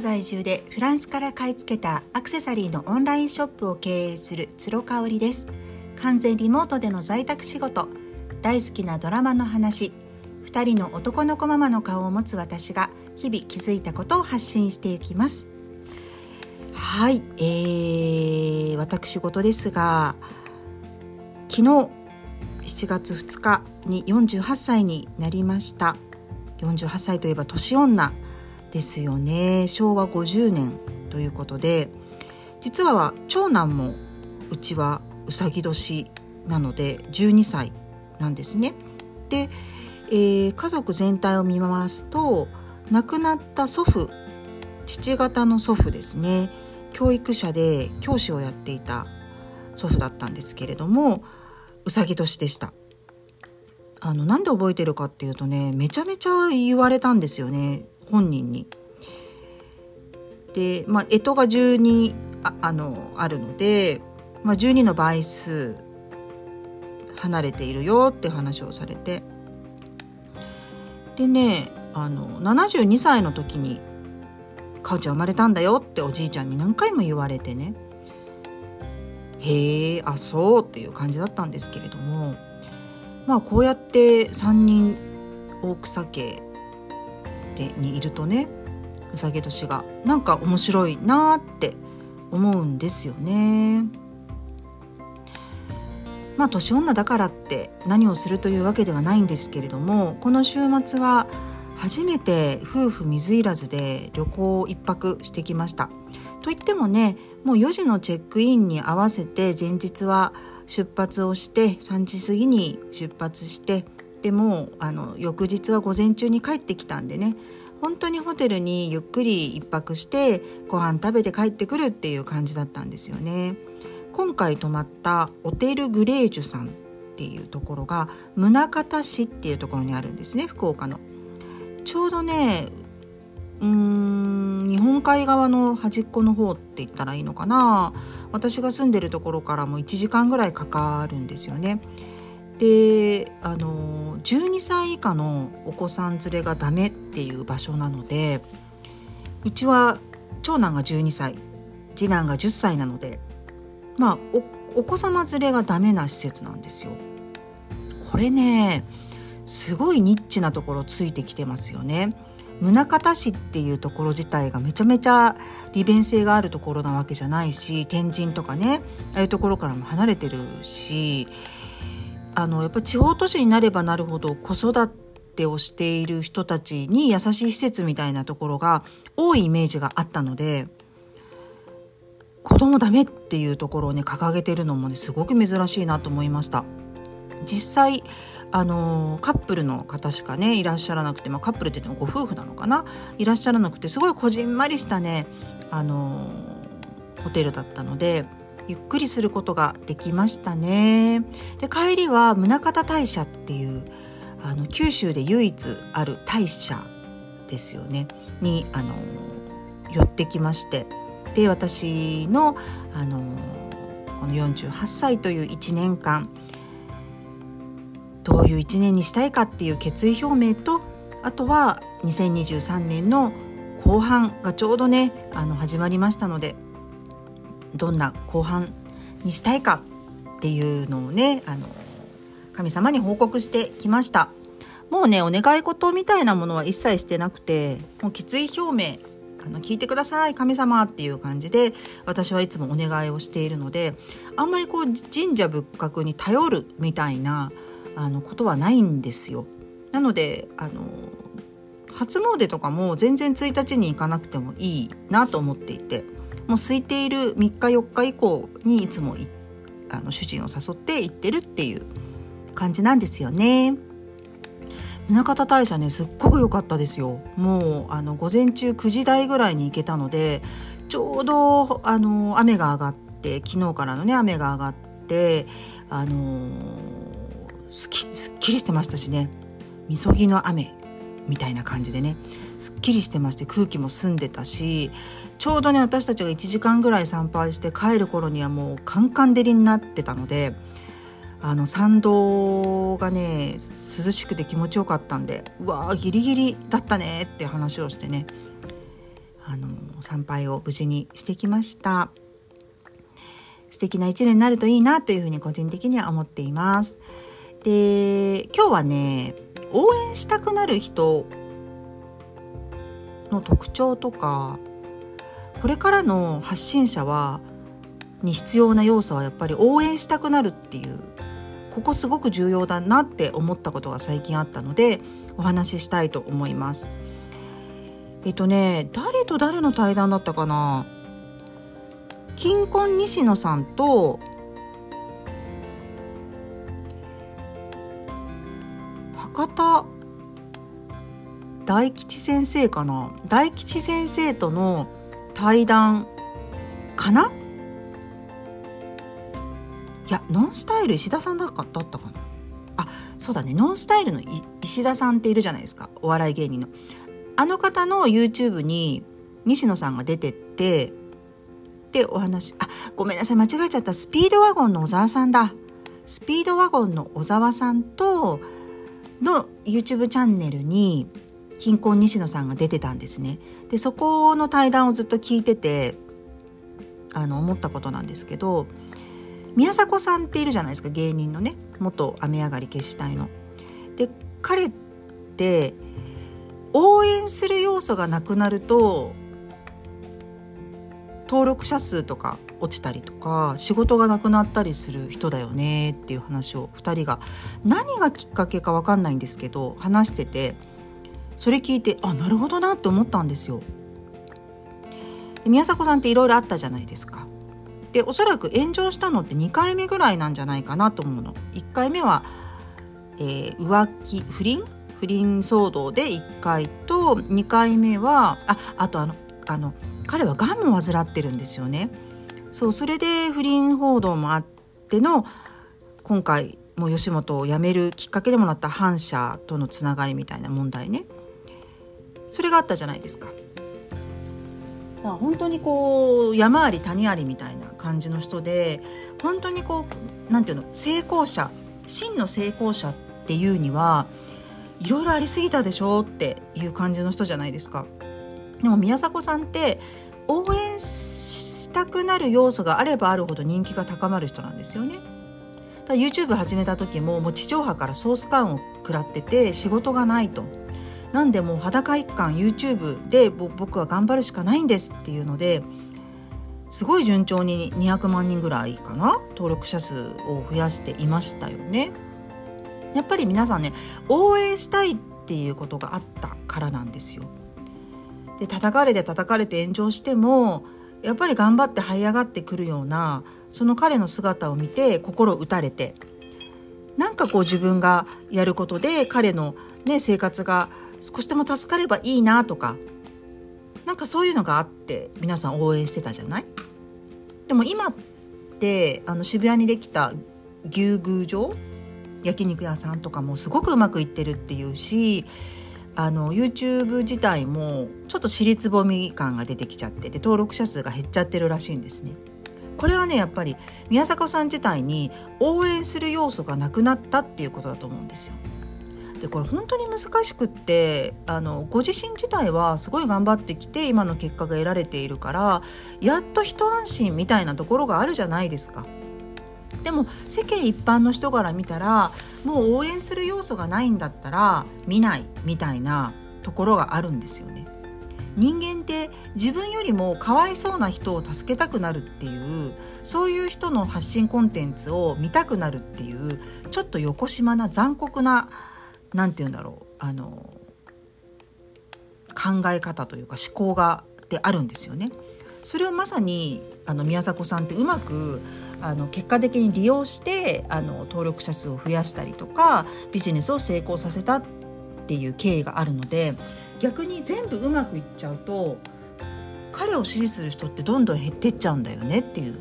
在住でフランスから買い付けたアクセサリーのオンラインショップを経営する鶴香織です。完全リモートでの在宅仕事。大好きなドラマの話。2人の男の子ママの顔を持つ私が日々気づいたことを発信していきます。はい、えー、私事ですが昨日7月2日に48歳になりました。48歳といえば年女。ですよね昭和50年ということで実は長男もうちはうさぎ年なので12歳なんですね。で、えー、家族全体を見ますと亡くなった祖父父方の祖父ですね教育者で教師をやっていた祖父だったんですけれどもうさぎ年でした。あのなんで覚えてるかっていうとねめちゃめちゃ言われたんですよね本人に。で、まあ、干支が12ああのあるので、まあ、12の倍数離れているよって話をされて。でねあの72歳の時に「かおちゃん生まれたんだよ」っておじいちゃんに何回も言われてね。へえあそうっていう感じだったんですけれども。まあこうやって3人大草家でにいるとねうさぎ年がなんか面白いなって思うんですよね。まあ年女だからって何をするというわけではないんですけれどもこの週末は初めて夫婦水入らずで旅行を1泊してきました。といってもねもう4時のチェックインに合わせて前日は出発をして3時過ぎに出発してでもあの翌日は午前中に帰ってきたんでね本当にホテルにゆっくり一泊してご飯食べて帰ってくるっていう感じだったんですよね。今回泊まったオテルグレージュさんっていうところが宗像市っていうところにあるんですね福岡の。ちょうどねうーん日本海側の端っこの方って言ったらいいのかな私が住んでるところからも1時間ぐらいかかるんですよね。であの12歳以下のお子さん連れがダメっていう場所なのでうちは長男が12歳次男が10歳なのでまあお子様連れがダメな施設なんですよ。これねすごいニッチなところついてきてますよね。宗像市っていうところ自体がめちゃめちゃ利便性があるところなわけじゃないし天神とかねああいうところからも離れてるしあのやっぱ地方都市になればなるほど子育てをしている人たちに優しい施設みたいなところが多いイメージがあったので子供ダメっていうところをね掲げてるのもねすごく珍しいなと思いました。実際あのカップルの方しかねいらっしゃらなくて、まあ、カップルって言ってもご夫婦なのかな？いらっしゃらなくてすごいこじんまりしたねあのホテルだったのでゆっくりすることができましたね。で帰りは宗像大社っていうあの九州で唯一ある大社ですよねにあの寄ってきましてで私のあのこの48歳という1年間どういう1年にしたいかっていう決意表明とあとは2023年の後半がちょうどねあの始まりましたのでどんな後半にしたいかっていうのをねあの神様に報告してきましたもうねお願い事みたいなものは一切してなくてもう決意表明あの聞いてください神様っていう感じで私はいつもお願いをしているのであんまりこう神社仏閣に頼るみたいなあのことはないんですよ。なのであの初詣とかも全然1日に行かなくてもいいなと思っていてもう空いている3日4日以降にいつもあの主人を誘って行ってるっていう感じなんですよね。宗像大社ねすっごく良かったですよ。もうあの午前中9時台ぐらいに行けたのでちょうどあの雨が上がって昨日からのね雨が上がってあのすきすっきりしてましたしね。みそぎの雨。みたいな感じでねすっきりしてまして空気も澄んでたしちょうどね私たちが1時間ぐらい参拝して帰る頃にはもうカンカン照りになってたのであの参道がね涼しくて気持ちよかったんでうわーギリギリだったねって話をしてねあの参拝を無事にしてきました。素敵な一年になるといいなというふうに個人的には思っています。で今日はね応援したくなる人の特徴とかこれからの発信者はに必要な要素はやっぱり応援したくなるっていうここすごく重要だなって思ったことが最近あったのでお話ししたいと思います。えっとね誰と誰の対談だったかな？金婚西野さんと博多大吉先生かな？大吉先生との対談。かな？いやノンスタイル石田さんだかだったかな？あそうだね。ノンスタイルの石田さんっているじゃないですか。お笑い芸人の。あの方の YouTube に西野さんが出てってでお話あごめんなさい。間違えちゃった。スピードワゴンの小沢さんだ。スピードワゴンの小沢さんとの YouTube チャンネルに金婚西野さんが出てたんですねでそこの対談をずっと聞いててあの思ったことなんですけど宮迫さんっているじゃないですか芸人のね元雨上がり決死隊の。で彼って応援する要素がなくなると登録者数とか落ちたりとか仕事がなくなったりする人だよねっていう話を2人が何がきっかけか分かんないんですけど話しててそれ聞いてあなるほどなって思ったんですよ。宮迫さんっていろいろあったじゃないですか。でおそらく炎上したのって2回目ぐらいなんじゃないかなと思うの。1回目は、えー、浮気不倫？不倫騒動で1回と2回目はああとあのあの彼はがんも患ってるんですよね。そうそれで不倫報道もあっての今回もう吉本を辞めるきっかけでもなった反社とのつながりみたいな問題ねそれがあったじゃないですか。まあ、本当にこう山あり谷ありみたいな感じの人で本当にこうなんていうの成功者真の成功者っていうにはいろいろありすぎたでしょっていう感じの人じゃないですか。でも宮迫さんって応援したくなる要素があればあるほど人気が高まる人なんですよね。だ YouTube 始めた時ももう地上波からソース感を食らってて仕事がないと。なんでもう裸一貫 YouTube で僕は頑張るしかないんですっていうのですごい順調に200万人ぐらいかな登録者数を増やしていましたよね。やっぱり皆さんね応援したいっていうことがあったからなんですよ。で叩かれて叩かれて炎上してもやっぱり頑張って這い上がってくるようなその彼の姿を見て心打たれてなんかこう自分がやることで彼の、ね、生活が少しでも助かればいいなとかなんかそういうのがあって皆さん応援してたじゃない？でも今ってあの渋谷にできた牛宮城焼肉屋さんとかもすごくうまくいってるっていうしあの YouTube 自体もちょっと尻つぼみ感が出てきちゃってで登録者数が減っちゃってるらしいんですね。これはねやっぱり宮迫さん自体に応援する要素がなくなったっていうことだと思うんですよ。でこれ本当に難しくってあのご自身自体はすごい頑張ってきて今の結果が得られているからやっと一安心みたいなところがあるじゃないですか。でも世間一般の人から見たらもう応援する要素がないんだったら見ないみたいなところがあるんですよね。人間って自分よりもかわいそうな人を助けたくなるっていうそういう人の発信コンテンツを見たくなるっていうちょっと横島な残酷な何て言うんだろうあの考え方というか思考がであるんですよね。それをまさにあの宮迫さんってうまくあの結果的に利用してあの登録者数を増やしたりとかビジネスを成功させたっていう経緯があるので逆に全部うまくいっちゃうと彼を支持する人ってどんどん減ってっちゃうんだよねっていう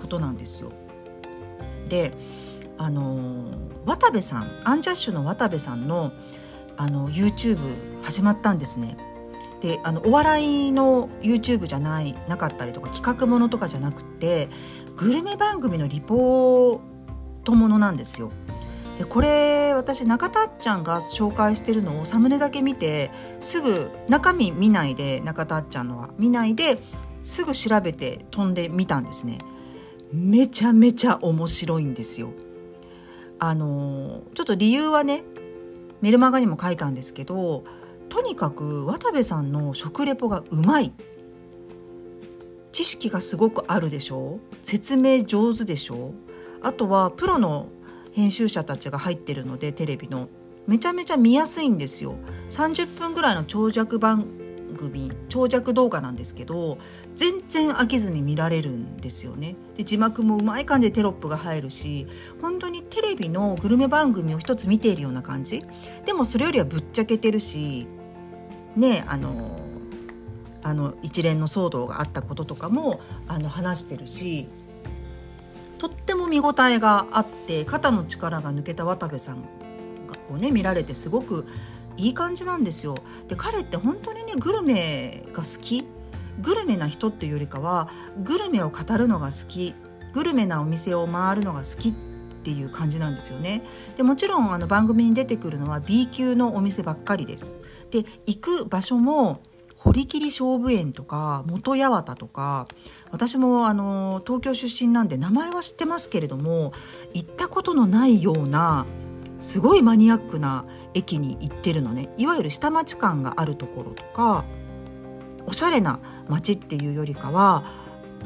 ことなんですよ。であの渡部さんアンジャッシュの渡部さんのあの YouTube 始まったんですね。であのお笑いの YouTube じゃないなかったりとか企画ものとかじゃなくてグルメ番組のリポートものなんですよ。でこれ私中田あっちゃんが紹介してるのをサムネだけ見てすぐ中身見ないで中田あっちゃんのは見ないですぐ調べて飛んでみたんですねめちゃめちゃ面白いんですよあのちょっと理由はねメルマガにも書いたんですけどとにかく渡部さんの食レポがうまい。知識がすごくあるでしょ説明上手でしょあとはプロの編集者たちが入ってるのでテレビの。めちゃめちゃ見やすいんですよ。30分ぐらいの長尺番組長尺動画なんですけど全然飽きずに見られるんですよね。で字幕もうまい感じでテロップが入るし本当にテレビのグルメ番組を一つ見ているような感じ。でもそれよりはぶっちゃけてるしねあのあの一連の騒動があったこととかもあの話してるしとっても見応えがあって肩の力が抜けた渡部さんをね見られてすごくいい感じなんですよ。で彼って本当にねグルメが好きグルメな人っていうよりかはグルメを語るのが好きグルメなお店を回るのが好きっていう感じなんですよね。でもちろんあの番組に出てくるのは B 級のお店ばっかりです。で行く場所も堀切勝負園とか元八幡とか私もあの東京出身なんで名前は知ってますけれども行ったことのないようなすごいマニアックな駅に行ってるのねいわゆる下町感があるところとかおしゃれな街っていうよりかは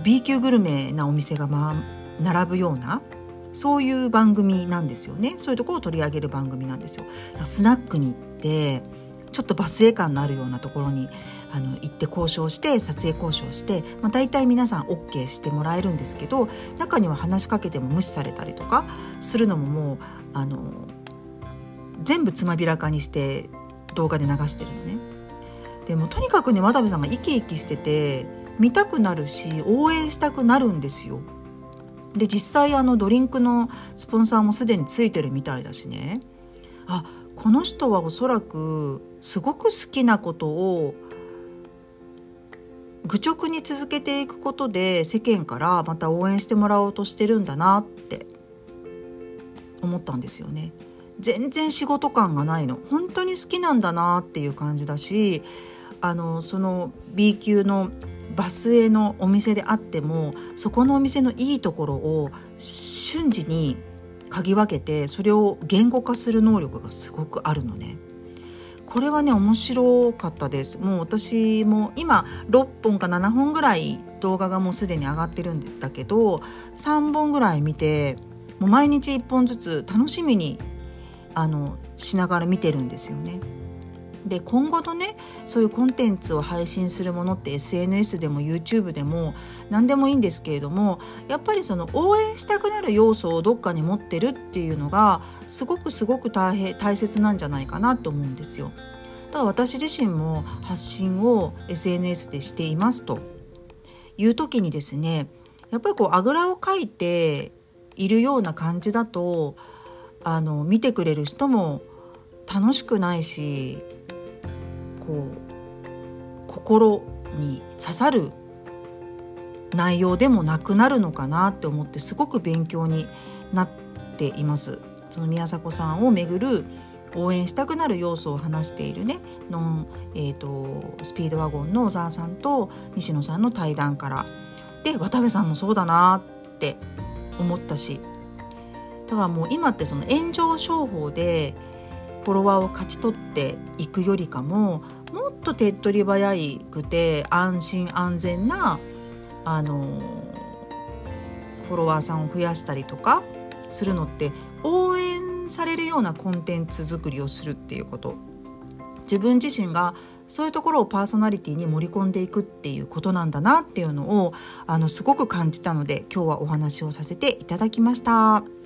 B 級グルメなお店が、まあ、並ぶようなそういう番組なんですよねそういうところを取り上げる番組なんですよ。スナックに行ってちょっとバスエ感のあるようなところにあの行って交渉して撮影交渉して、まあ、大体皆さん OK してもらえるんですけど中には話しかけても無視されたりとかするのももうあの全部つまびらかにして動画で流してるのね。でもとにかくね渡部さんが生き生きしてて見たくなるし応援したくなるんですよ。で実際あのドリンクのスポンサーもすでについてるみたいだしねあこの人はおそらくすごく好きなことを愚直に続けていくことで世間からまた応援してもらおうとしてるんだなって思ったんですよね。全然仕事感がないの本当に好きなんだなっていう感じだしあのその B 級のバスへのお店であってもそこのお店のいいところを瞬時に嗅ぎ分けてそれを言語化する能力がすごくあるのね。これはね面白かったですもう私も今6本か7本ぐらい動画がもうすでに上がってるんだけど3本ぐらい見てもう毎日1本ずつ楽しみにあのしながら見てるんですよね。で今後のねそういうコンテンツを配信するものって SNS でも YouTube でも何でもいいんですけれどもやっぱりその応援したくなる要素をどっかに持ってるっていうのがすごくすごく大変大切なんじゃないかなと思うんですよ。だから私自身も発信を SNS でしていますという時にですねやっぱりこうあぐらをかいているような感じだとあの見てくれる人も楽しくないしこう心に刺さる内容でもなくなるのかなって思ってすごく勉強になっています。その宮迫さんをめぐる応援したくなる要素を話しているねノン、えーと、スピードワゴンの小沢さんと西野さんの対談からで渡部さんもそうだなって思ったしだからもう今ってその炎上商法でフォロワーを勝ち取っていくよりかもと手っ取り早くて安心安全なあのフォロワーさんを増やしたりとかするのって応援されるようなコンテンツ作りをするっていうこと自分自身がそういうところをパーソナリティに盛り込んでいくっていうことなんだなっていうのをあのすごく感じたので今日はお話をさせていただきました。